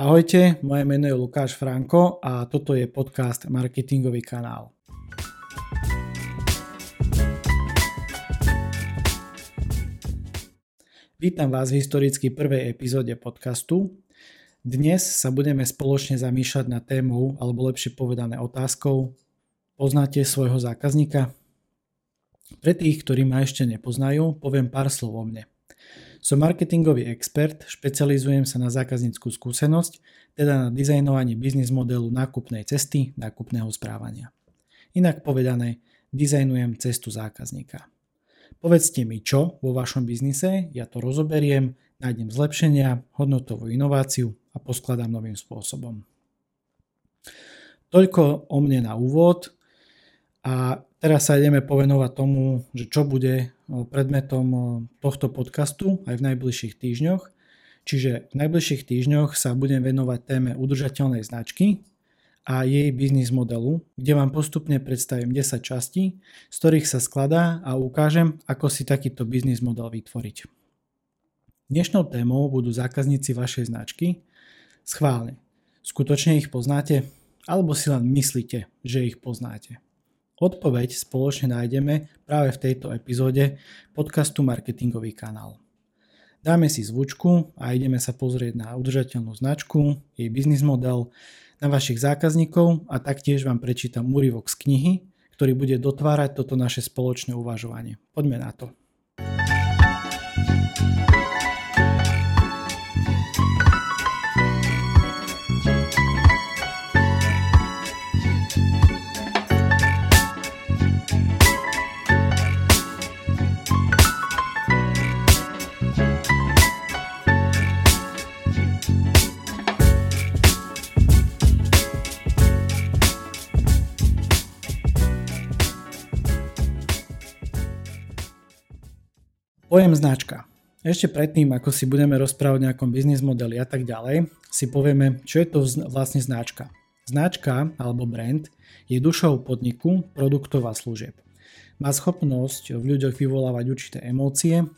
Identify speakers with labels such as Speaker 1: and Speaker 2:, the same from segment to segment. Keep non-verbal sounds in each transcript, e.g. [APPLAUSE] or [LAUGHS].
Speaker 1: Ahojte, moje meno je Lukáš Franko a toto je podcast Marketingový kanál. Vítam vás v historicky prvej epizóde podcastu. Dnes sa budeme spoločne zamýšľať na tému, alebo lepšie povedané otázkou, poznáte svojho zákazníka? Pre tých, ktorí ma ešte nepoznajú, poviem pár slov o mne. Som marketingový expert, špecializujem sa na zákazníckú skúsenosť, teda na dizajnovanie biznis modelu nákupnej cesty, nákupného správania. Inak povedané, dizajnujem cestu zákazníka. Povedzte mi čo vo vašom biznise, ja to rozoberiem, nájdem zlepšenia, hodnotovú inováciu a poskladám novým spôsobom. Toľko o mne na úvod a Teraz sa ideme povenovať tomu, že čo bude predmetom tohto podcastu aj v najbližších týždňoch. Čiže v najbližších týždňoch sa budem venovať téme udržateľnej značky a jej biznis modelu, kde vám postupne predstavím 10 častí, z ktorých sa skladá a ukážem, ako si takýto biznis model vytvoriť. Dnešnou témou budú zákazníci vašej značky. Schválne. Skutočne ich poznáte? Alebo si len myslíte, že ich poznáte? Odpoveď spoločne nájdeme práve v tejto epizóde podcastu Marketingový kanál. Dáme si zvučku a ideme sa pozrieť na udržateľnú značku, jej biznis model, na vašich zákazníkov a taktiež vám prečítam úryvok z knihy, ktorý bude dotvárať toto naše spoločné uvažovanie. Poďme na to. Pojem značka. Ešte predtým, ako si budeme rozprávať o nejakom biznis modeli a tak ďalej, si povieme, čo je to vlastne značka. Značka alebo brand je dušou podniku, produktov a služieb. Má schopnosť v ľuďoch vyvolávať určité emócie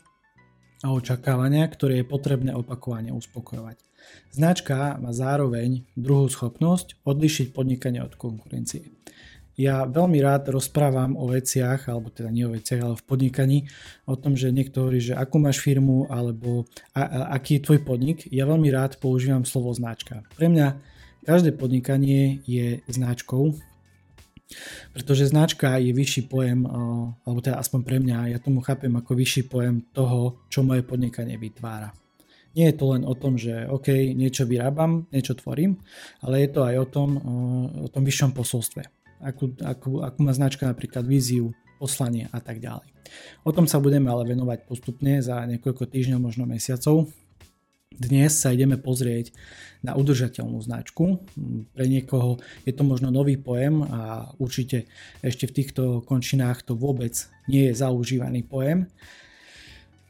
Speaker 1: a očakávania, ktoré je potrebné opakovane uspokojovať. Značka má zároveň druhú schopnosť odlišiť podnikanie od konkurencie. Ja veľmi rád rozprávam o veciach, alebo teda nie o veciach, ale v podnikaní, o tom, že niekto hovorí, že akú máš firmu, alebo a, a, aký je tvoj podnik. Ja veľmi rád používam slovo značka. Pre mňa každé podnikanie je značkou, pretože značka je vyšší pojem, alebo teda aspoň pre mňa, ja tomu chápem ako vyšší pojem toho, čo moje podnikanie vytvára. Nie je to len o tom, že OK, niečo vyrábam, niečo tvorím, ale je to aj o tom, o tom vyššom posolstve akú, akú, akú má značka napríklad víziu, poslanie a tak ďalej. O tom sa budeme ale venovať postupne za niekoľko týždňov, možno mesiacov. Dnes sa ideme pozrieť na udržateľnú značku. Pre niekoho je to možno nový pojem a určite ešte v týchto končinách to vôbec nie je zaužívaný pojem.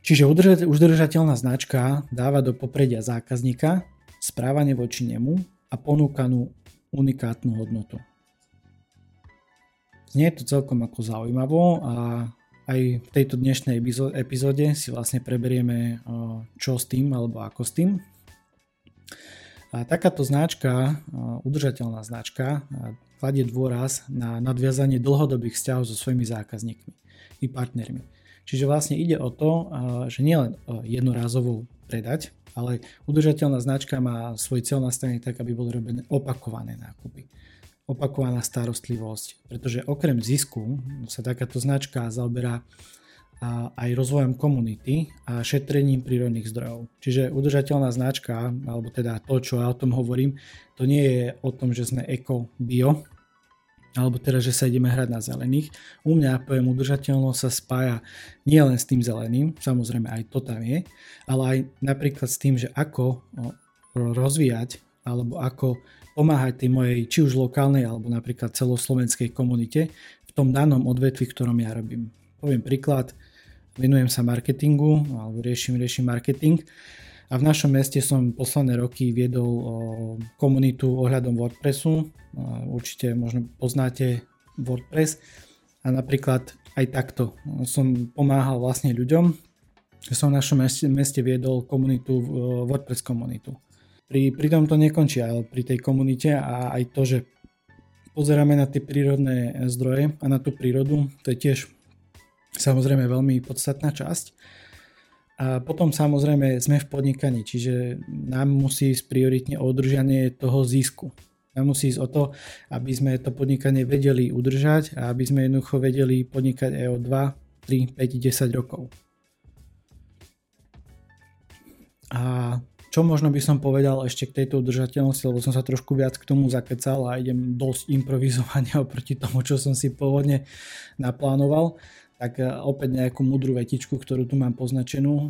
Speaker 1: Čiže udržateľná značka dáva do popredia zákazníka, správanie voči nemu a ponúkanú unikátnu hodnotu. Znie to celkom ako zaujímavo a aj v tejto dnešnej epizóde si vlastne preberieme čo s tým alebo ako s tým. A takáto značka, udržateľná značka, kladie dôraz na nadviazanie dlhodobých vzťahov so svojimi zákazníkmi i partnermi. Čiže vlastne ide o to, že nielen jednorazovú predať, ale udržateľná značka má svoj cieľ nastavený tak, aby boli robené opakované nákupy opakovaná starostlivosť, pretože okrem zisku sa takáto značka zaoberá aj rozvojom komunity a šetrením prírodných zdrojov. Čiže udržateľná značka, alebo teda to, čo ja o tom hovorím, to nie je o tom, že sme eko, bio, alebo teda, že sa ideme hrať na zelených. U mňa pojem udržateľnosť sa spája nielen s tým zeleným, samozrejme aj to tam je, ale aj napríklad s tým, že ako rozvíjať alebo ako pomáhať tej mojej či už lokálnej alebo napríklad celoslovenskej komunite v tom danom odvetvi, ktorom ja robím. Poviem príklad, venujem sa marketingu alebo riešim, riešim marketing a v našom meste som posledné roky viedol komunitu ohľadom WordPressu. Určite možno poznáte WordPress a napríklad aj takto som pomáhal vlastne ľuďom. Som v našom meste, meste viedol komunitu, WordPress komunitu. Pri, pri tom to nekončí, ale pri tej komunite a aj to, že pozeráme na tie prírodné zdroje a na tú prírodu, to je tiež samozrejme veľmi podstatná časť. A potom samozrejme sme v podnikaní, čiže nám musí ísť prioritne o udržanie toho zisku. Nám musí ísť o to, aby sme to podnikanie vedeli udržať a aby sme jednoducho vedeli podnikať aj o 2, 3, 5, 10 rokov. A čo možno by som povedal ešte k tejto udržateľnosti, lebo som sa trošku viac k tomu zakecal a idem dosť improvizovania [LAUGHS] oproti tomu, čo som si pôvodne naplánoval tak e, opäť nejakú mudrú vetičku, ktorú tu mám poznačenú, e,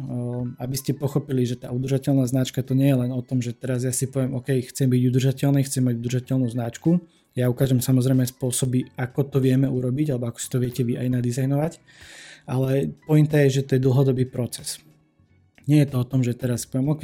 Speaker 1: aby ste pochopili, že tá udržateľná značka to nie je len o tom, že teraz ja si poviem, OK, chcem byť udržateľný, chcem mať udržateľnú značku. Ja ukážem samozrejme spôsoby, ako to vieme urobiť, alebo ako si to viete vy aj nadizajnovať. Ale pointa je, že to je dlhodobý proces. Nie je to o tom, že teraz poviem, OK,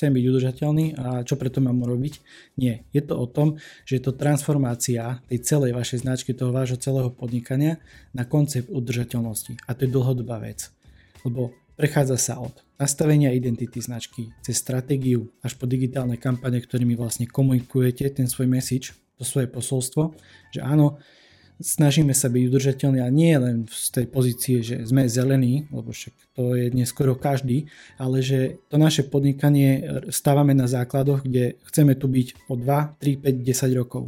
Speaker 1: chcem byť udržateľný a čo preto mám urobiť. Nie. Je to o tom, že je to transformácia tej celej vašej značky, toho vášho celého podnikania na koncept udržateľnosti. A to je dlhodobá vec. Lebo prechádza sa od nastavenia identity značky cez stratégiu až po digitálne kampane, ktorými vlastne komunikujete ten svoj message, to svoje posolstvo, že áno, snažíme sa byť udržateľní a nie len z tej pozície, že sme zelení, lebo však to je dnes skoro každý, ale že to naše podnikanie stávame na základoch, kde chceme tu byť o 2, 3, 5, 10 rokov.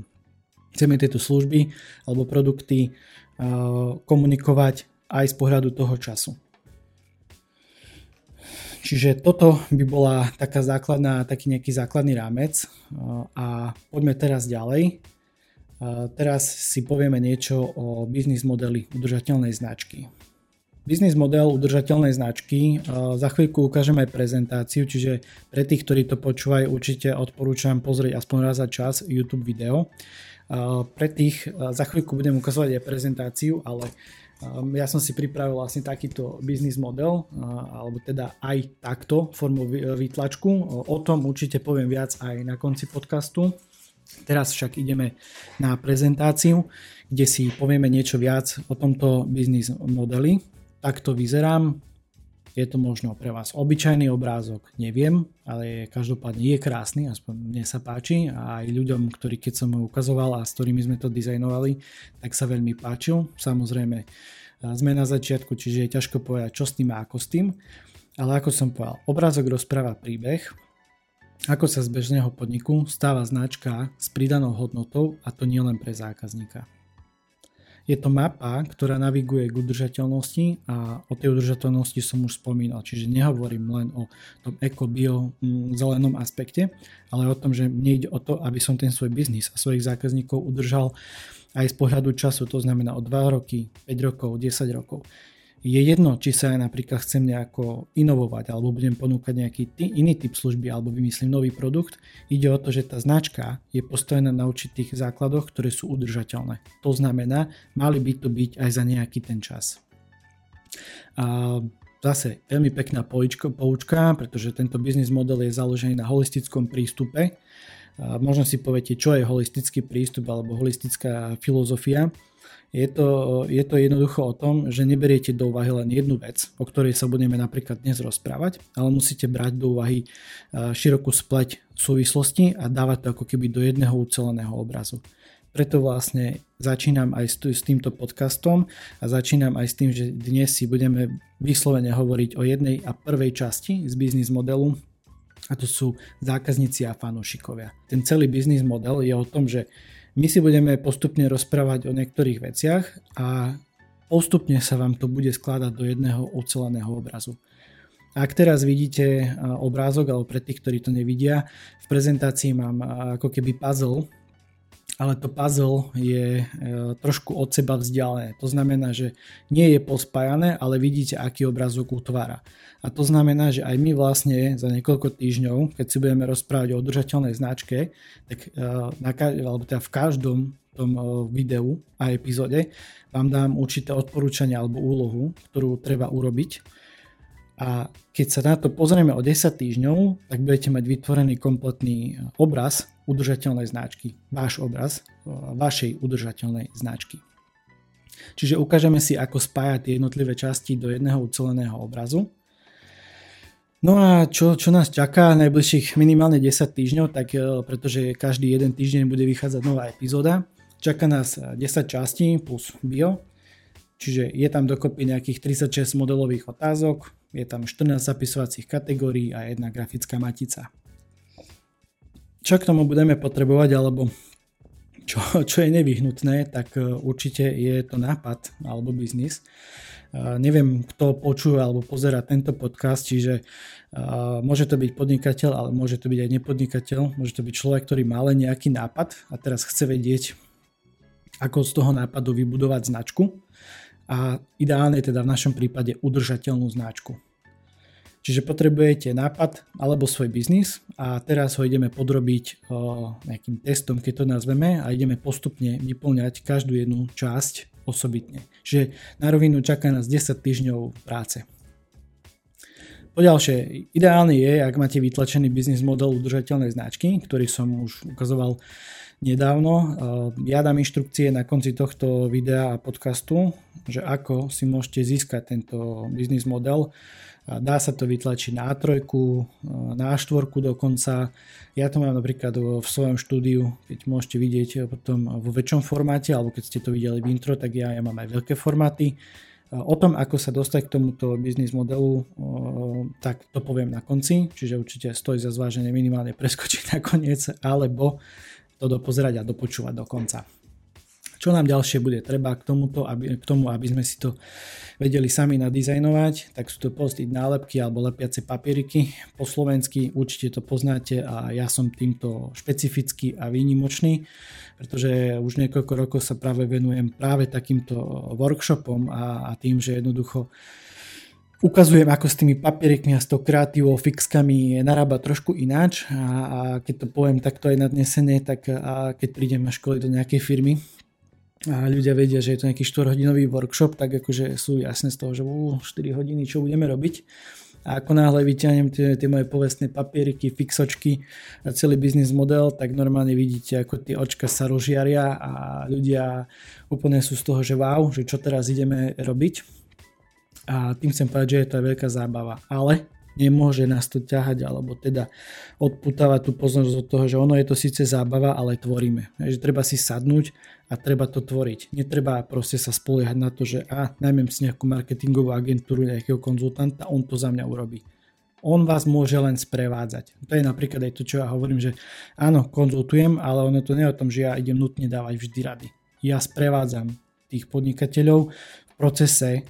Speaker 1: Chceme tieto služby alebo produkty uh, komunikovať aj z pohľadu toho času. Čiže toto by bola taká základná, taký nejaký základný rámec a poďme teraz ďalej Teraz si povieme niečo o biznis modeli udržateľnej značky. Biznis model udržateľnej značky, za chvíľku ukážem aj prezentáciu, čiže pre tých, ktorí to počúvajú, určite odporúčam pozrieť aspoň raz za čas YouTube video. Pre tých, za chvíľku budem ukazovať aj prezentáciu, ale ja som si pripravil vlastne takýto biznis model, alebo teda aj takto formou výtlačku. O tom určite poviem viac aj na konci podcastu. Teraz však ideme na prezentáciu, kde si povieme niečo viac o tomto biznis modeli. Takto vyzerám. Je to možno pre vás obyčajný obrázok, neviem, ale každopádne je krásny, aspoň mne sa páči a aj ľuďom, ktorí keď som ho ukazoval a s ktorými sme to dizajnovali, tak sa veľmi páčil. Samozrejme, sme na začiatku, čiže je ťažko povedať, čo s tým a ako s tým. Ale ako som povedal, obrázok rozpráva príbeh, ako sa z bežného podniku stáva značka s pridanou hodnotou a to nielen pre zákazníka. Je to mapa, ktorá naviguje k udržateľnosti a o tej udržateľnosti som už spomínal, čiže nehovorím len o tom eko-bio mm, zelenom aspekte, ale o tom, že mne ide o to, aby som ten svoj biznis a svojich zákazníkov udržal aj z pohľadu času, to znamená o 2 roky, 5 rokov, 10 rokov je jedno, či sa napríklad chcem nejako inovovať alebo budem ponúkať nejaký t- iný typ služby alebo vymyslím nový produkt. Ide o to, že tá značka je postavená na určitých základoch, ktoré sú udržateľné. To znamená, mali by to byť aj za nejaký ten čas. A zase veľmi pekná poučka, poučka pretože tento biznis model je založený na holistickom prístupe. A možno si poviete, čo je holistický prístup alebo holistická filozofia je to, je to jednoducho o tom, že neberiete do úvahy len jednu vec, o ktorej sa budeme napríklad dnes rozprávať, ale musíte brať do úvahy širokú spleť súvislosti a dávať to ako keby do jedného uceleného obrazu. Preto vlastne začínam aj s týmto podcastom a začínam aj s tým, že dnes si budeme vyslovene hovoriť o jednej a prvej časti z biznis modelu a to sú zákazníci a fanúšikovia. Ten celý biznis model je o tom, že my si budeme postupne rozprávať o niektorých veciach a postupne sa vám to bude skladať do jedného uceleného obrazu. Ak teraz vidíte obrázok, alebo pre tých, ktorí to nevidia, v prezentácii mám ako keby puzzle, ale to puzzle je e, trošku od seba vzdialené. To znamená, že nie je pospájané, ale vidíte, aký obrázok utvára. A to znamená, že aj my vlastne za niekoľko týždňov, keď si budeme rozprávať o udržateľnej značke, tak e, na, alebo teda v každom tom e, videu a epizóde vám dám určité odporúčania alebo úlohu, ktorú treba urobiť. A keď sa na to pozrieme o 10 týždňov, tak budete mať vytvorený kompletný obraz udržateľnej značky. Váš obraz e, vašej udržateľnej značky. Čiže ukážeme si, ako spájať jednotlivé časti do jedného uceleného obrazu No a čo, čo nás čaká najbližších minimálne 10 týždňov, tak pretože každý jeden týždeň bude vychádzať nová epizóda. Čaká nás 10 častí plus bio, čiže je tam dokopy nejakých 36 modelových otázok, je tam 14 zapisovacích kategórií a jedna grafická matica. Čo k tomu budeme potrebovať, alebo čo, čo je nevyhnutné, tak e, určite je to nápad alebo biznis. Uh, neviem, kto počúva alebo pozera tento podcast, čiže uh, môže to byť podnikateľ, ale môže to byť aj nepodnikateľ, môže to byť človek, ktorý má len nejaký nápad a teraz chce vedieť, ako z toho nápadu vybudovať značku a ideálne teda v našom prípade udržateľnú značku. Čiže potrebujete nápad alebo svoj biznis a teraz ho ideme podrobiť nejakým testom, keď to nazveme a ideme postupne vyplňať každú jednu časť osobitne. Čiže na rovinu čaká nás 10 týždňov práce. Poďalšie, ideálne je, ak máte vytlačený biznis model udržateľnej značky, ktorý som už ukazoval nedávno. Ja dám inštrukcie na konci tohto videa a podcastu, že ako si môžete získať tento biznis model Dá sa to vytlačiť na A3, na A4 dokonca. Ja to mám napríklad v svojom štúdiu, keď môžete vidieť potom vo väčšom formáte, alebo keď ste to videli v intro, tak ja, ja mám aj veľké formáty. O tom, ako sa dostať k tomuto biznis modelu, tak to poviem na konci, čiže určite stojí za zváženie minimálne preskočiť na koniec, alebo to dopozerať a dopočúvať do konca. Čo nám ďalšie bude treba k, tomuto, aby, k tomu, aby sme si to vedeli sami nadizajnovať, tak sú to postiť nálepky alebo lepiace papieriky. Po slovensky určite to poznáte a ja som týmto špecifický a výnimočný, pretože už niekoľko rokov sa práve venujem práve takýmto workshopom a, a tým, že jednoducho ukazujem, ako s tými papierikmi a s tou kreatívou, fixkami narába trošku ináč a, a keď to poviem takto aj nadnesene, tak a keď prídem na školy do nejakej firmy, a ľudia vedia, že je to nejaký 4-hodinový workshop, tak akože sú jasné z toho, že uh, 4 hodiny čo budeme robiť. A ako náhle vyťahnem tie, tie moje povestné papieriky, fixočky a celý biznis model, tak normálne vidíte, ako tie očka sa rozžiaria a ľudia úplne sú z toho, že wow, že čo teraz ideme robiť. A tým chcem povedať, že je to aj veľká zábava. Ale nemôže nás to ťahať alebo teda odputávať tú pozornosť od toho, že ono je to síce zábava, ale tvoríme. Že treba si sadnúť a treba to tvoriť. Netreba proste sa spoliehať na to, že a najmem si nejakú marketingovú agentúru, nejakého konzultanta, on to za mňa urobí. On vás môže len sprevádzať. To je napríklad aj to, čo ja hovorím, že áno, konzultujem, ale ono to nie je o tom, že ja idem nutne dávať vždy rady. Ja sprevádzam tých podnikateľov v procese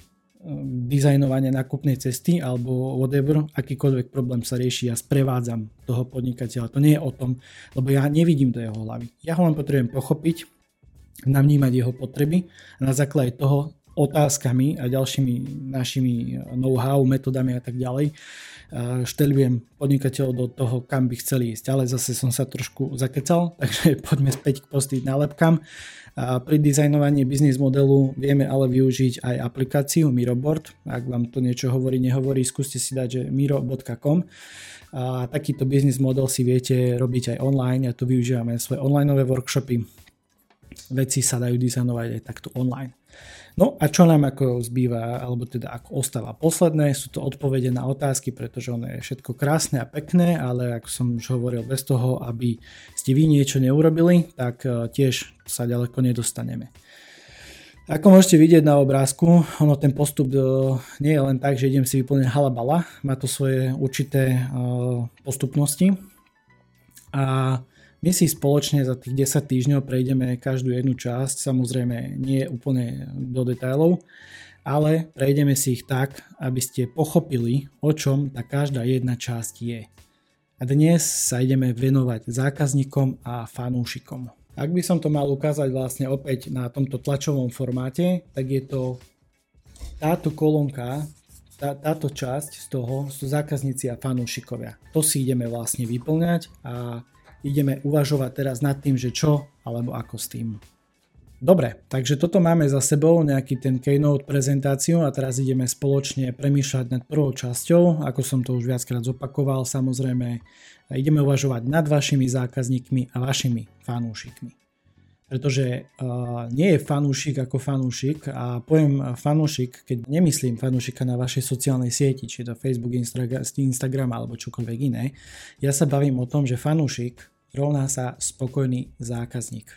Speaker 1: dizajnovanie nákupnej cesty alebo whatever, akýkoľvek problém sa rieši, ja sprevádzam toho podnikateľa. To nie je o tom, lebo ja nevidím do jeho hlavy. Ja ho len potrebujem pochopiť, navnímať jeho potreby a na základe toho otázkami a ďalšími našimi know-how, metodami a tak ďalej štelujem podnikateľov do toho, kam by chceli ísť. Ale zase som sa trošku zakecal, [LAUGHS] takže poďme späť k postiť nálepkám. Pri dizajnovaní biznis modelu vieme ale využiť aj aplikáciu Miroboard. Ak vám to niečo hovorí, nehovorí, skúste si dať, že miro.com. A takýto biznis model si viete robiť aj online. Ja tu využívam aj svoje online workshopy. Veci sa dajú dizajnovať aj takto online. No a čo nám ako zbýva, alebo teda ako ostáva posledné, sú to odpovede na otázky, pretože ono je všetko krásne a pekné, ale ako som už hovoril, bez toho, aby ste vy niečo neurobili, tak e, tiež sa ďaleko nedostaneme. Ako môžete vidieť na obrázku, ono ten postup e, nie je len tak, že idem si vyplniť halabala, má to svoje určité e, postupnosti. A my si spoločne za tých 10 týždňov prejdeme každú jednu časť, samozrejme nie úplne do detailov, ale prejdeme si ich tak, aby ste pochopili, o čom tá každá jedna časť je. A dnes sa ideme venovať zákazníkom a fanúšikom. Ak by som to mal ukázať vlastne opäť na tomto tlačovom formáte, tak je to táto kolónka, tá, táto časť z toho sú zákazníci a fanúšikovia. To si ideme vlastne vyplňať a ideme uvažovať teraz nad tým, že čo alebo ako s tým. Dobre, takže toto máme za sebou, nejaký ten keynote prezentáciu a teraz ideme spoločne premýšľať nad prvou časťou, ako som to už viackrát zopakoval, samozrejme ideme uvažovať nad vašimi zákazníkmi a vašimi fanúšikmi. pretože uh, nie je fanúšik ako fanúšik a pojem fanúšik, keď nemyslím fanúšika na vašej sociálnej sieti, či to Facebook, Instagram alebo čokoľvek iné, ja sa bavím o tom, že fanúšik rovná sa spokojný zákazník.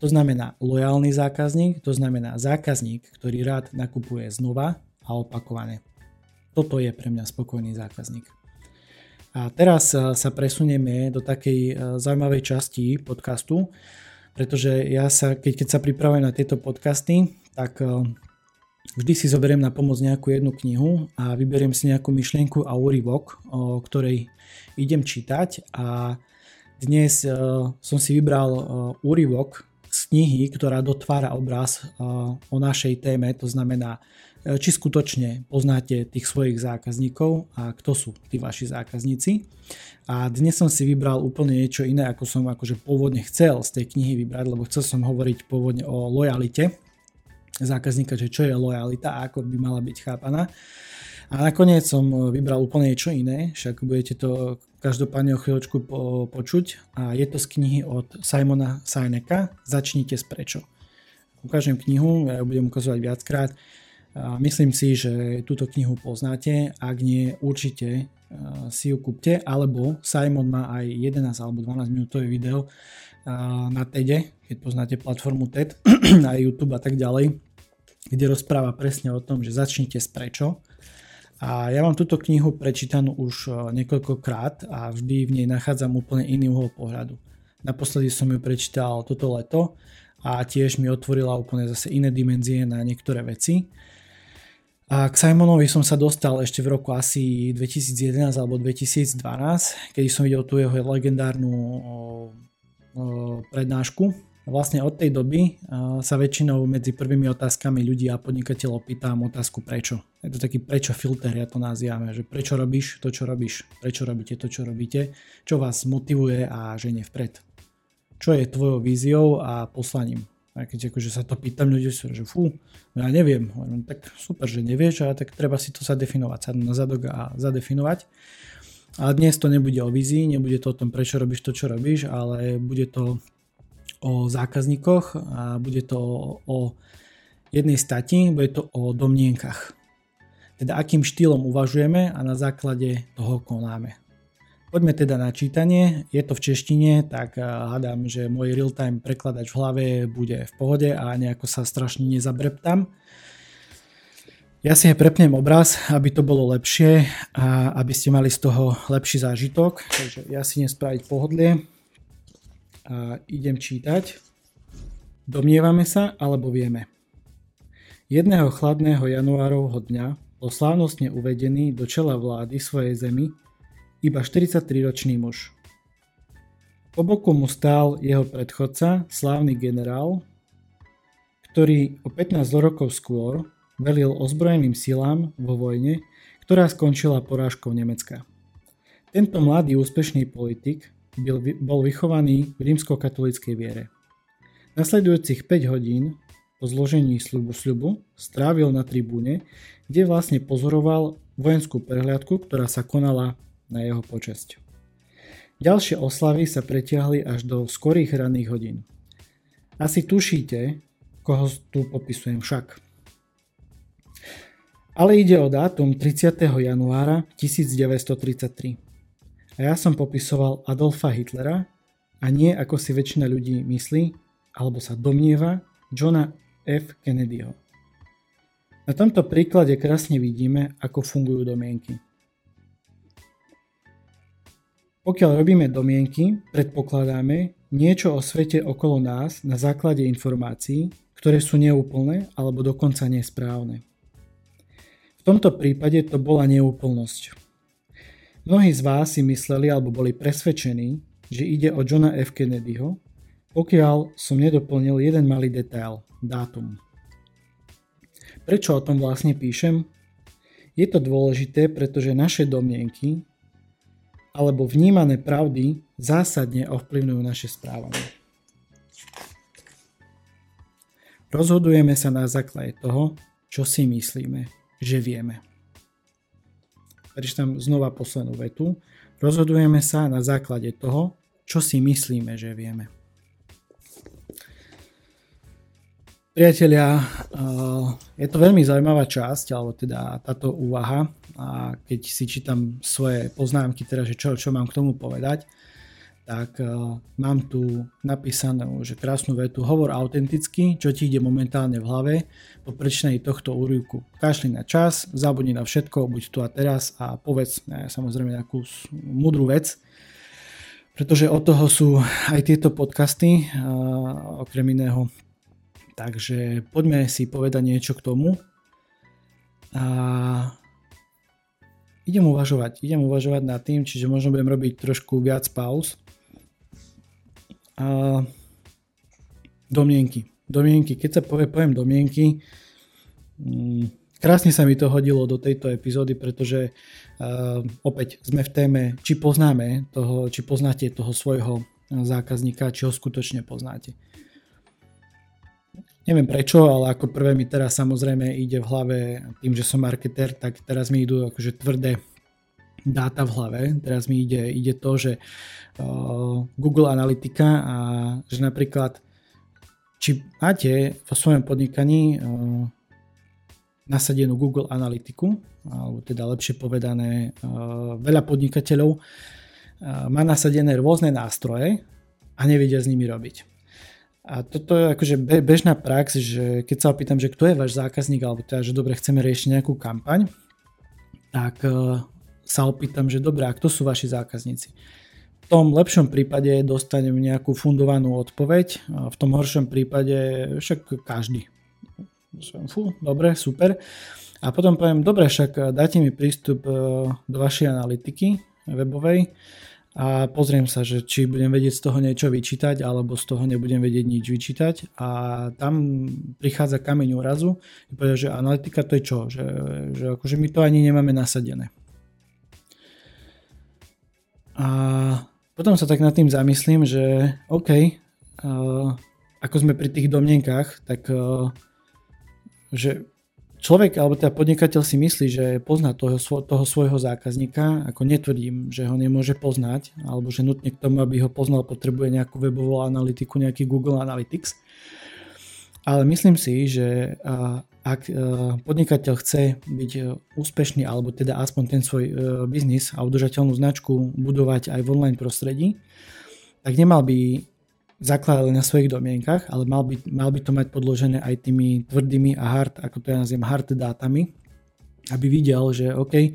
Speaker 1: To znamená lojálny zákazník, to znamená zákazník, ktorý rád nakupuje znova a opakovane. Toto je pre mňa spokojný zákazník. A teraz sa presunieme do takej zaujímavej časti podcastu, pretože ja sa, keď, keď sa pripravujem na tieto podcasty, tak eh, vždy si zoberiem na pomoc nejakú jednu knihu a vyberiem si nejakú myšlienku a úryvok, o ktorej idem čítať a dnes eh, som si vybral eh, úryvok z knihy, ktorá dotvára obraz o našej téme, to znamená E, či skutočne poznáte tých svojich zákazníkov a kto sú tí vaši zákazníci. A dnes som si vybral úplne niečo iné, ako som akože pôvodne chcel z tej knihy vybrať, lebo chcel som hovoriť pôvodne o lojalite zákazníka, že čo je lojalita a ako by mala byť chápaná. A nakoniec som vybral úplne niečo iné, však budete to každopádne o chvíľočku po, počuť. A je to z knihy od Simona Sineka Začnite s prečo. Ukážem knihu, ja ju budem ukazovať viackrát. Myslím si, že túto knihu poznáte, ak nie, určite si ju kúpte, alebo Simon má aj 11 alebo 12 minútové video na TEDe, keď poznáte platformu TED, [CLEARS THROAT] na YouTube a tak ďalej, kde rozpráva presne o tom, že začnite s prečo. A ja mám túto knihu prečítanú už niekoľkokrát a vždy v nej nachádzam úplne iný uhol pohľadu. Naposledy som ju prečítal toto leto a tiež mi otvorila úplne zase iné dimenzie na niektoré veci. A k Simonovi som sa dostal ešte v roku asi 2011 alebo 2012, kedy som videl tú jeho legendárnu prednášku. Vlastne od tej doby sa väčšinou medzi prvými otázkami ľudí a podnikateľov pýtam otázku prečo. Je to taký prečo filter, ja to nazývame, že prečo robíš to, čo robíš, prečo robíte to, čo robíte, čo vás motivuje a ženie vpred. Čo je tvojou víziou a poslaním a keď akože sa to pýtam ľudí, že fú, no ja neviem. No, tak super, že nevieš, ale tak treba si to zadefinovať, sa na zadok a zadefinovať. A dnes to nebude o vízii, nebude to o tom, prečo robíš to, čo robíš, ale bude to o zákazníkoch a bude to o jednej stati, bude to o domnienkach. Teda akým štýlom uvažujeme a na základe toho konáme. Poďme teda na čítanie. Je to v češtine, tak eh, hádam, že môj real-time prekladač v hlave bude v pohode a nejako sa strašne nezabreptam. Ja si prepnem obraz, aby to bolo lepšie a aby ste mali z toho lepší zážitok. Takže ja si nespraviť pohodlie a idem čítať. Domnievame sa alebo vieme. Jedného chladného januárovho dňa bol slávnostne uvedený do čela vlády svojej zemi iba 43-ročný muž. Po boku mu stál jeho predchodca, slávny generál, ktorý o 15 rokov skôr velil ozbrojeným silám vo vojne, ktorá skončila porážkou Nemecka. Tento mladý úspešný politik bol vychovaný v rímskokatolíckej viere. Nasledujúcich 5 hodín po zložení slubu sľubu strávil na tribúne, kde vlastne pozoroval vojenskú prehliadku, ktorá sa konala na jeho počesť. Ďalšie oslavy sa pretiahli až do skorých ranných hodín. Asi tušíte, koho tu popisujem však. Ale ide o dátum 30. januára 1933. A ja som popisoval Adolfa Hitlera a nie ako si väčšina ľudí myslí alebo sa domnieva Johna F. Kennedyho. Na tomto príklade krásne vidíme, ako fungujú domienky. Pokiaľ robíme domienky, predpokladáme niečo o svete okolo nás na základe informácií, ktoré sú neúplné alebo dokonca nesprávne. V tomto prípade to bola neúplnosť. Mnohí z vás si mysleli alebo boli presvedčení, že ide o Johna F. Kennedyho, pokiaľ som nedoplnil jeden malý detail, dátum. Prečo o tom vlastne píšem? Je to dôležité, pretože naše domienky alebo vnímané pravdy zásadne ovplyvňujú naše správanie. Rozhodujeme sa na základe toho, čo si myslíme, že vieme prečítam znova poslednú vetu, rozhodujeme sa na základe toho, čo si myslíme, že vieme. Priatelia, eh, je to veľmi zaujímavá časť, alebo teda táto úvaha, a keď si čítam svoje poznámky, teda, že čo, čo mám k tomu povedať, tak uh, mám tu napísanú, že krásnu vetu, hovor autenticky, čo ti ide momentálne v hlave, po prečnej tohto úryvku. Kašli na čas, zabudni na všetko, buď tu a teraz a povedz ne, samozrejme nejakú mudrú vec, pretože od toho sú aj tieto podcasty, uh, okrem iného. Takže poďme si povedať niečo k tomu. A idem uvažovať, idem uvažovať nad tým, čiže možno budem robiť trošku viac pauz, a domienky. Domienky. Keď sa povie, poviem domienky, mm, krásne sa mi to hodilo do tejto epizódy, pretože uh, opäť sme v téme, či poznáme toho, či poznáte toho svojho zákazníka, či ho skutočne poznáte. Neviem prečo, ale ako prvé mi teraz samozrejme ide v hlave tým, že som marketer, tak teraz mi idú akože tvrdé dáta v hlave. Teraz mi ide, ide to, že uh, Google Analytica a že napríklad či máte vo svojom podnikaní uh, nasadenú Google Analytiku, alebo teda lepšie povedané, uh, veľa podnikateľov uh, má nasadené rôzne nástroje a nevedia s nimi robiť. A toto je akože bežná prax, že keď sa opýtam, že kto je váš zákazník, alebo teda, že dobre chceme riešiť nejakú kampaň, tak sa opýtam, že dobré, a kto sú vaši zákazníci? V tom lepšom prípade dostanem nejakú fundovanú odpoveď, v tom horšom prípade však každý. Fú, dobre, super. A potom poviem, dobre, však dajte mi prístup e, do vašej analytiky webovej a pozriem sa, že či budem vedieť z toho niečo vyčítať, alebo z toho nebudem vedieť nič vyčítať. A tam prichádza kameň úrazu, že analytika to je čo? Že, že akože my to ani nemáme nasadené. A potom sa tak nad tým zamyslím, že OK, uh, ako sme pri tých domnenkách, tak uh, že človek alebo teda podnikateľ si myslí, že pozná toho, toho svojho zákazníka, ako netvrdím, že ho nemôže poznať, alebo že nutne k tomu, aby ho poznal, potrebuje nejakú webovú analytiku, nejaký Google Analytics. Ale myslím si, že ak e, podnikateľ chce byť e, úspešný alebo teda aspoň ten svoj e, biznis a udržateľnú značku budovať aj v online prostredí, tak nemal by zakladať na svojich domienkach, ale mal by, mal by to mať podložené aj tými tvrdými a hard, ako to ja nazviem, hard dátami, aby videl, že OK, uh,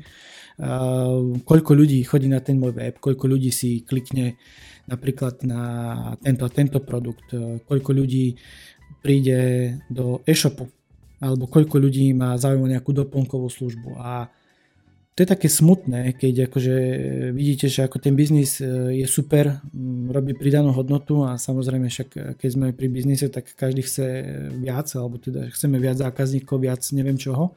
Speaker 1: koľko ľudí chodí na ten môj web, koľko ľudí si klikne napríklad na tento tento produkt, koľko ľudí príde do e-shopu alebo koľko ľudí má záujem o nejakú doplnkovú službu. A to je také smutné, keď akože vidíte, že ako ten biznis e, je super, robí pridanú hodnotu a samozrejme však keď sme pri biznise, tak každý chce viac, alebo teda chceme viac zákazníkov, viac neviem čoho.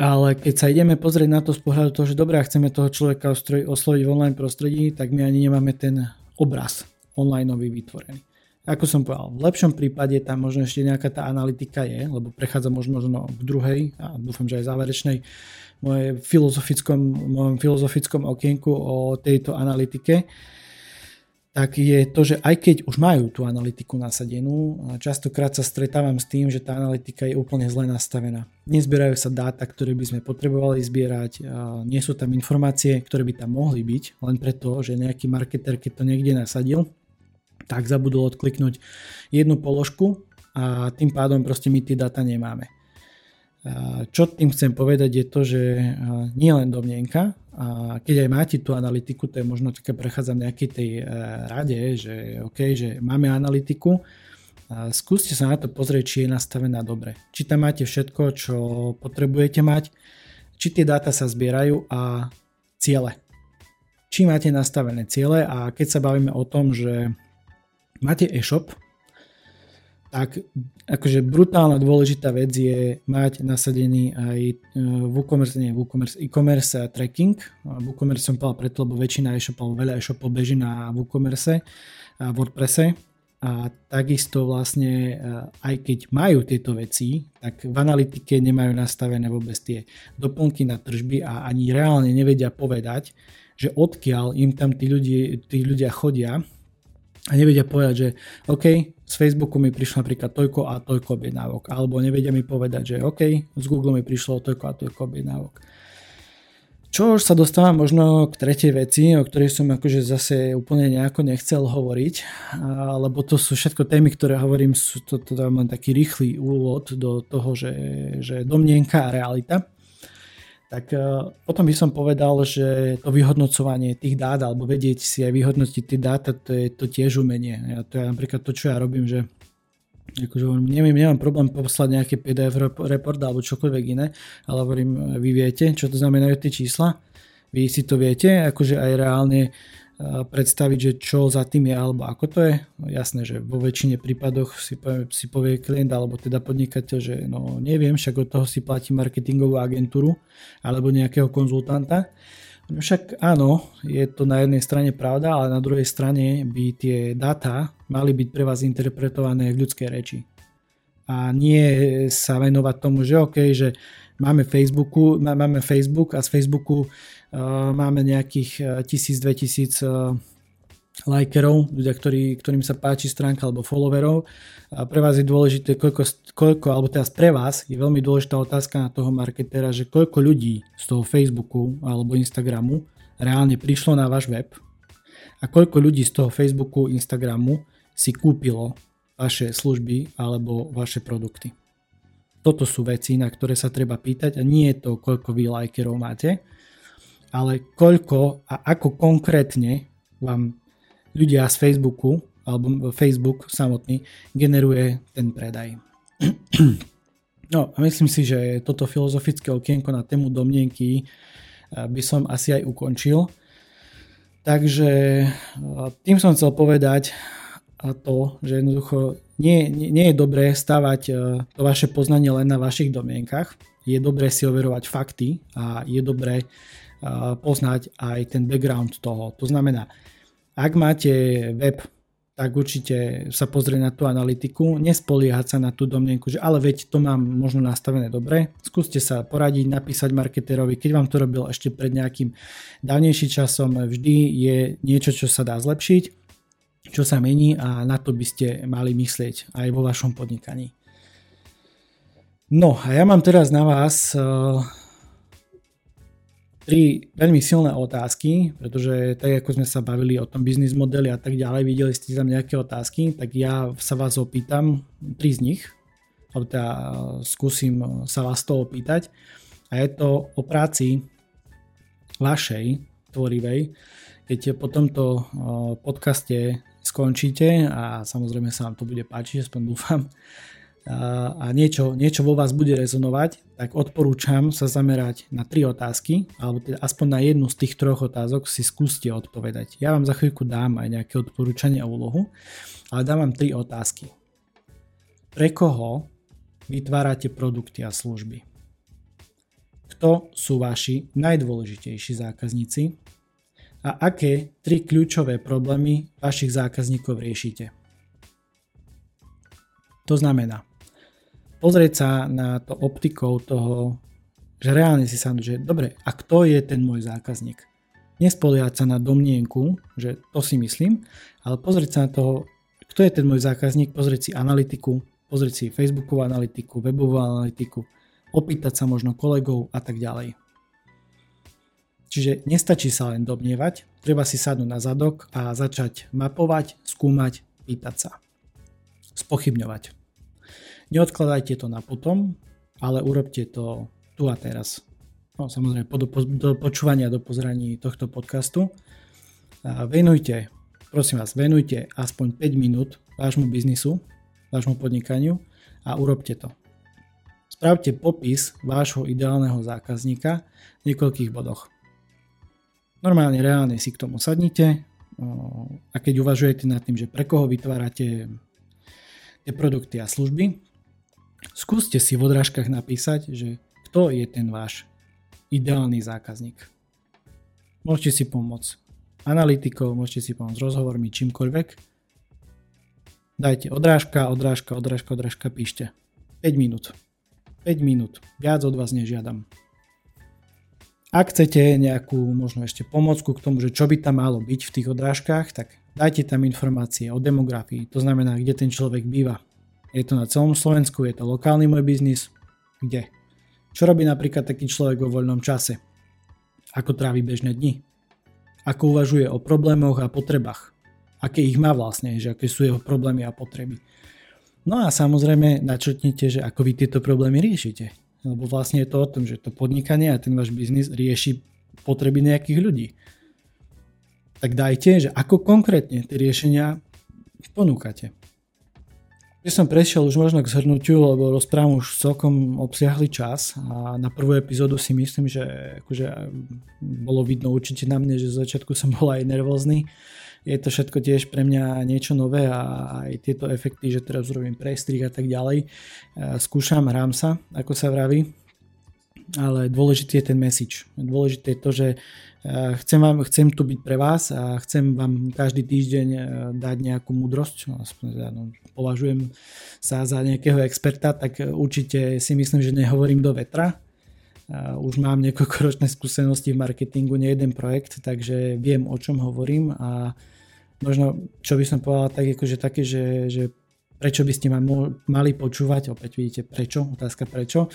Speaker 1: Ale keď sa ideme pozrieť na to z pohľadu toho, že dobré, chceme toho človeka osloviť v online prostredí, tak my ani nemáme ten obraz online vytvorený. Ako som povedal, v lepšom prípade tam možno ešte nejaká tá analytika je, lebo prechádza možno, možno k druhej a dúfam, že aj záverečnej moje filozofickom, mojom filozofickom okienku o tejto analytike, tak je to, že aj keď už majú tú analytiku nasadenú, častokrát sa stretávam s tým, že tá analytika je úplne zle nastavená. Nezbierajú sa dáta, ktoré by sme potrebovali zbierať, nie sú tam informácie, ktoré by tam mohli byť, len preto, že nejaký marketer, keď to niekde nasadil, tak zabudol odkliknúť jednu položku a tým pádom proste my tie data nemáme. Čo tým chcem povedať je to, že nie len domnienka, a keď aj máte tú analytiku, to je možno také prechádzam nejakej tej e, rade, že OK, že máme analytiku, skúste sa na to pozrieť, či je nastavená dobre. Či tam máte všetko, čo potrebujete mať, či tie dáta sa zbierajú a ciele. Či máte nastavené ciele a keď sa bavíme o tom, že máte e-shop, tak akože brutálna dôležitá vec je mať nasadený aj e, WooCommerce, nie WooCommerce, e-commerce tracking. WooCommerce som povedal preto, lebo väčšina e-shopov, veľa e-shopov beží na WooCommerce a WordPresse. A takisto vlastne e, aj keď majú tieto veci, tak v analytike nemajú nastavené vôbec tie doplnky na tržby a ani reálne nevedia povedať, že odkiaľ im tam tí ľudia, tí ľudia chodia a nevedia povedať, že OK, z Facebooku mi prišlo napríklad toľko a toľko objednávok, alebo nevedia mi povedať, že OK, z Google mi prišlo toľko a toľko objednávok. Čo už sa dostáva možno k tretej veci, o ktorej som akože zase úplne nejako nechcel hovoriť, lebo to sú všetko témy, ktoré hovorím, sú to, to len taký rýchly úvod do toho, že, že domnienka a realita. Tak e, potom by som povedal, že to vyhodnocovanie tých dát alebo vedieť si aj vyhodnotiť tie dáta, to je to tiež umenie. Ja, to je napríklad to, čo ja robím, že akože neviem, nemám problém poslať nejaký PDF report alebo čokoľvek iné, ale hovorím, vy viete, čo to znamenajú tie čísla, vy si to viete, akože aj reálne predstaviť, že čo za tým je alebo ako to je. No, jasné, že vo väčšine prípadoch si povie, si povie klient alebo teda podnikateľ, že no neviem, však od toho si platí marketingovú agentúru alebo nejakého konzultanta. Však áno, je to na jednej strane pravda, ale na druhej strane by tie dáta mali byť pre vás interpretované v ľudskej reči. A nie sa venovať tomu, že OK, že máme, Facebooku, máme Facebook a z Facebooku máme nejakých 1000-2000 uh, lajkerov, ľudia, ktorý, ktorým sa páči stránka alebo followerov. A pre vás je dôležité, koľko, koľko, alebo teraz pre vás je veľmi dôležitá otázka na toho marketera, že koľko ľudí z toho Facebooku alebo Instagramu reálne prišlo na váš web a koľko ľudí z toho Facebooku, Instagramu si kúpilo vaše služby alebo vaše produkty. Toto sú veci, na ktoré sa treba pýtať a nie je to, koľko vy lajkerov máte, ale koľko a ako konkrétne vám ľudia z Facebooku alebo Facebook samotný generuje ten predaj. No a myslím si, že toto filozofické okienko na tému domnienky eh, by som asi aj ukončil. Takže eh, tým som chcel povedať to, že jednoducho nie, nie, nie je dobré stavať eh, to vaše poznanie len na vašich domienkach. Je dobré si overovať fakty a je dobré poznať aj ten background toho. To znamená, ak máte web, tak určite sa pozrie na tú analytiku, nespoliehať sa na tú domnenku, že ale veď to mám možno nastavené dobre. Skúste sa poradiť, napísať marketerovi, keď vám to robil ešte pred nejakým dávnejším časom, vždy je niečo, čo sa dá zlepšiť, čo sa mení a na to by ste mali myslieť aj vo vašom podnikaní. No a ja mám teraz na vás tri veľmi silné otázky, pretože tak ako sme sa bavili o tom biznis modeli a tak ďalej, videli ste tam nejaké otázky, tak ja sa vás opýtam, tri z nich, alebo teda skúsim sa vás to opýtať. A je to o práci vašej, tvorivej, keď po tomto podcaste skončíte a samozrejme sa vám to bude páčiť, aspoň dúfam, a niečo, niečo vo vás bude rezonovať, tak odporúčam sa zamerať na tri otázky, alebo teda aspoň na jednu z tých troch otázok si skúste odpovedať. Ja vám za chvíľku dám aj nejaké odporúčanie a úlohu, ale dám vám tri otázky. Pre koho vytvárate produkty a služby? Kto sú vaši najdôležitejší zákazníci? A aké tri kľúčové problémy vašich zákazníkov riešite? To znamená, pozrieť sa na to optikou toho, že reálne si sa, že dobre, a kto je ten môj zákazník? Nespoliať sa na domnienku, že to si myslím, ale pozrieť sa na toho, kto je ten môj zákazník, pozrieť si analytiku, pozrieť si Facebookovú analytiku, webovú analytiku, opýtať sa možno kolegov a tak ďalej. Čiže nestačí sa len domnievať, treba si sadnúť na zadok a začať mapovať, skúmať, pýtať sa. Spochybňovať. Neodkladajte to na potom, ale urobte to tu a teraz. No, samozrejme, po do, do počúvania, do pozraní tohto podcastu. A venujte, prosím vás, venujte aspoň 5 minút vášmu biznisu, vášmu podnikaniu a urobte to. Spravte popis vášho ideálneho zákazníka v niekoľkých bodoch. Normálne, reálne si k tomu sadnite a keď uvažujete nad tým, že pre koho vytvárate tie produkty a služby, skúste si v odrážkach napísať, že kto je ten váš ideálny zákazník. Môžete si pomôcť analytikou, môžete si pomôcť rozhovormi, čímkoľvek. Dajte odrážka, odrážka, odrážka, odrážka, píšte. 5 minút. 5 minút. Viac od vás nežiadam. Ak chcete nejakú možno ešte pomocku k tomu, že čo by tam malo byť v tých odrážkach, tak Dajte tam informácie o demografii, to znamená, kde ten človek býva. Je to na celom Slovensku, je to lokálny môj biznis, kde. Čo robí napríklad taký človek vo voľnom čase? Ako trávi bežné dni? Ako uvažuje o problémoch a potrebách? Aké ich má vlastne, že aké sú jeho problémy a potreby? No a samozrejme načrtnite, že ako vy tieto problémy riešite. Lebo vlastne je to o tom, že to podnikanie a ten váš biznis rieši potreby nejakých ľudí tak dajte, že ako konkrétne tie riešenia ponúkate. Ja som prešiel už možno k zhrnutiu, lebo rozprávam už celkom obsiahli čas a na prvú epizódu si myslím, že akože bolo vidno určite na mne, že z začiatku som bol aj nervózny. Je to všetko tiež pre mňa niečo nové a aj tieto efekty, že teraz urobím prestrih a tak ďalej. Skúšam, hrám sa, ako sa vraví, ale dôležitý je ten message. Dôležité je to, že chcem, vám, chcem tu byť pre vás a chcem vám každý týždeň eh, dať nejakú múdrosť, no, no, považujem sa za nejakého experta, tak určite si myslím, že nehovorím do vetra. Eh, už mám niekoľkoročné skúsenosti v marketingu, nie jeden projekt, takže viem o čom hovorím a možno, čo by som povedal, tak akože také, že, že prečo by ste ma mali počúvať, opäť vidíte prečo, otázka prečo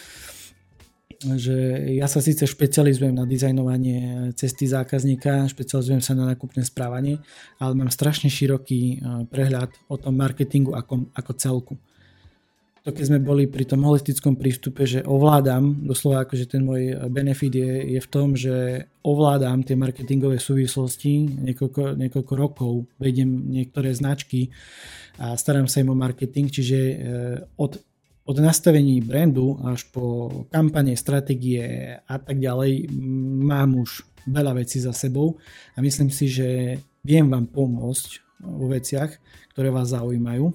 Speaker 1: že ja sa síce špecializujem na dizajnovanie cesty zákazníka, špecializujem sa na nákupné správanie, ale mám strašne široký e, prehľad o tom marketingu ako, ako celku. To keď sme boli pri tom holistickom prístupe, že ovládam, doslova akože ten môj benefit je, je v tom, že ovládam tie marketingové súvislosti, niekoľko, niekoľko rokov vediem niektoré značky a starám sa im o marketing, čiže e, od od nastavení brandu až po kampane, stratégie a tak ďalej mám už veľa vecí za sebou a myslím si, že viem vám pomôcť vo veciach, ktoré vás zaujímajú.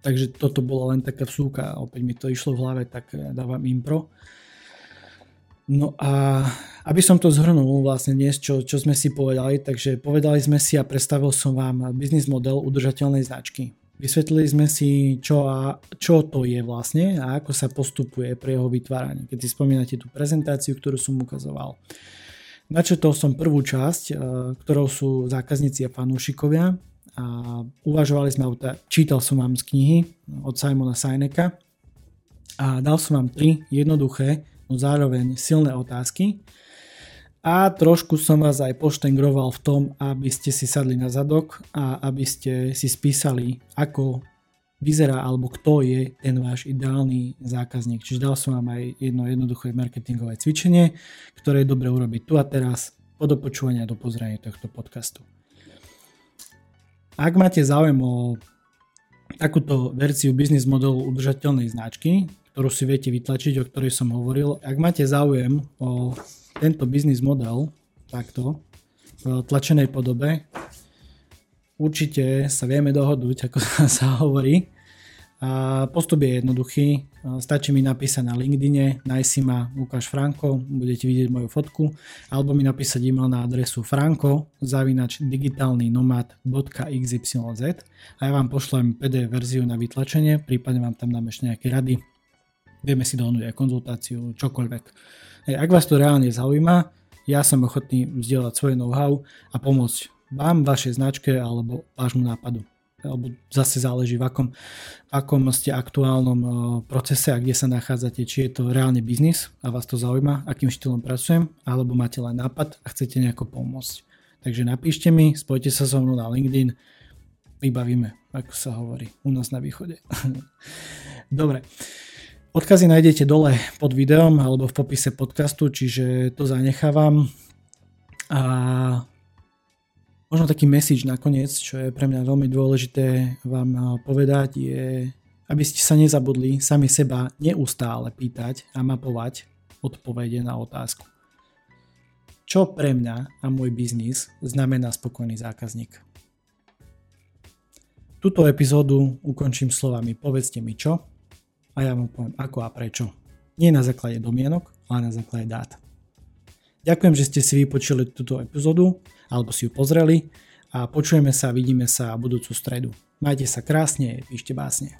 Speaker 1: Takže toto bola len taká vsúka, opäť mi to išlo v hlave, tak dávam impro. No a aby som to zhrnul vlastne dnes, čo, čo sme si povedali, takže povedali sme si a predstavil som vám biznis model udržateľnej značky. Vysvetlili sme si, čo, a, čo to je vlastne a ako sa postupuje pre jeho vytváranie. Keď si spomínate tú prezentáciu, ktorú som ukazoval. Načetol som prvú časť, e, ktorou sú zákazníci a fanúšikovia a uvažovali sme, čítal som vám z knihy od Simona Sineka a dal som vám tri jednoduché, no zároveň silné otázky, a trošku som vás aj poštengroval v tom, aby ste si sadli na zadok a aby ste si spísali, ako vyzerá alebo kto je ten váš ideálny zákazník. Čiže dal som vám aj jedno jednoduché marketingové cvičenie, ktoré je dobre urobiť tu a teraz po dopočúvania do pozrania tohto podcastu. Ak máte záujem o takúto verziu biznis modelu udržateľnej značky, ktorú si viete vytlačiť, o ktorej som hovoril, ak máte záujem o tento biznis model takto v tlačenej podobe určite sa vieme dohodnúť, ako [LAUGHS] sa hovorí. A postup je jednoduchý, stačí mi napísať na LinkedIne, nájsť si ma Lukáš Franko, budete vidieť moju fotku, alebo mi napísať e-mail na adresu franko zavinač digitálnynomad.xyz a ja vám pošlem PDF verziu na vytlačenie, prípadne vám tam dám ešte nejaké rady. Vieme si dohodnúť aj konzultáciu, čokoľvek. Ak vás to reálne zaujíma, ja som ochotný vzdielať svoje know-how a pomôcť vám, vašej značke alebo vášmu nápadu. Alebo zase záleží v akom, v akom ste aktuálnom uh, procese a kde sa nachádzate, či je to reálny biznis a vás to zaujíma, akým štýlom pracujem, alebo máte len nápad a chcete nejako pomôcť. Takže napíšte mi, spojte sa so mnou na LinkedIn, vybavíme, ako sa hovorí u nás na východe. [LAUGHS] Dobre. Odkazy nájdete dole pod videom alebo v popise podcastu, čiže to zanechávam. A možno taký message nakoniec, čo je pre mňa veľmi dôležité vám povedať, je, aby ste sa nezabudli sami seba neustále pýtať a mapovať odpovede na otázku. Čo pre mňa a môj biznis znamená spokojný zákazník? Túto epizódu ukončím slovami povedzte mi čo a ja vám poviem ako a prečo. Nie na základe domienok, ale na základe dát. Ďakujem, že ste si vypočuli túto epizódu alebo si ju pozreli a počujeme sa a vidíme sa budúcu stredu. Majte sa krásne, píšte básne.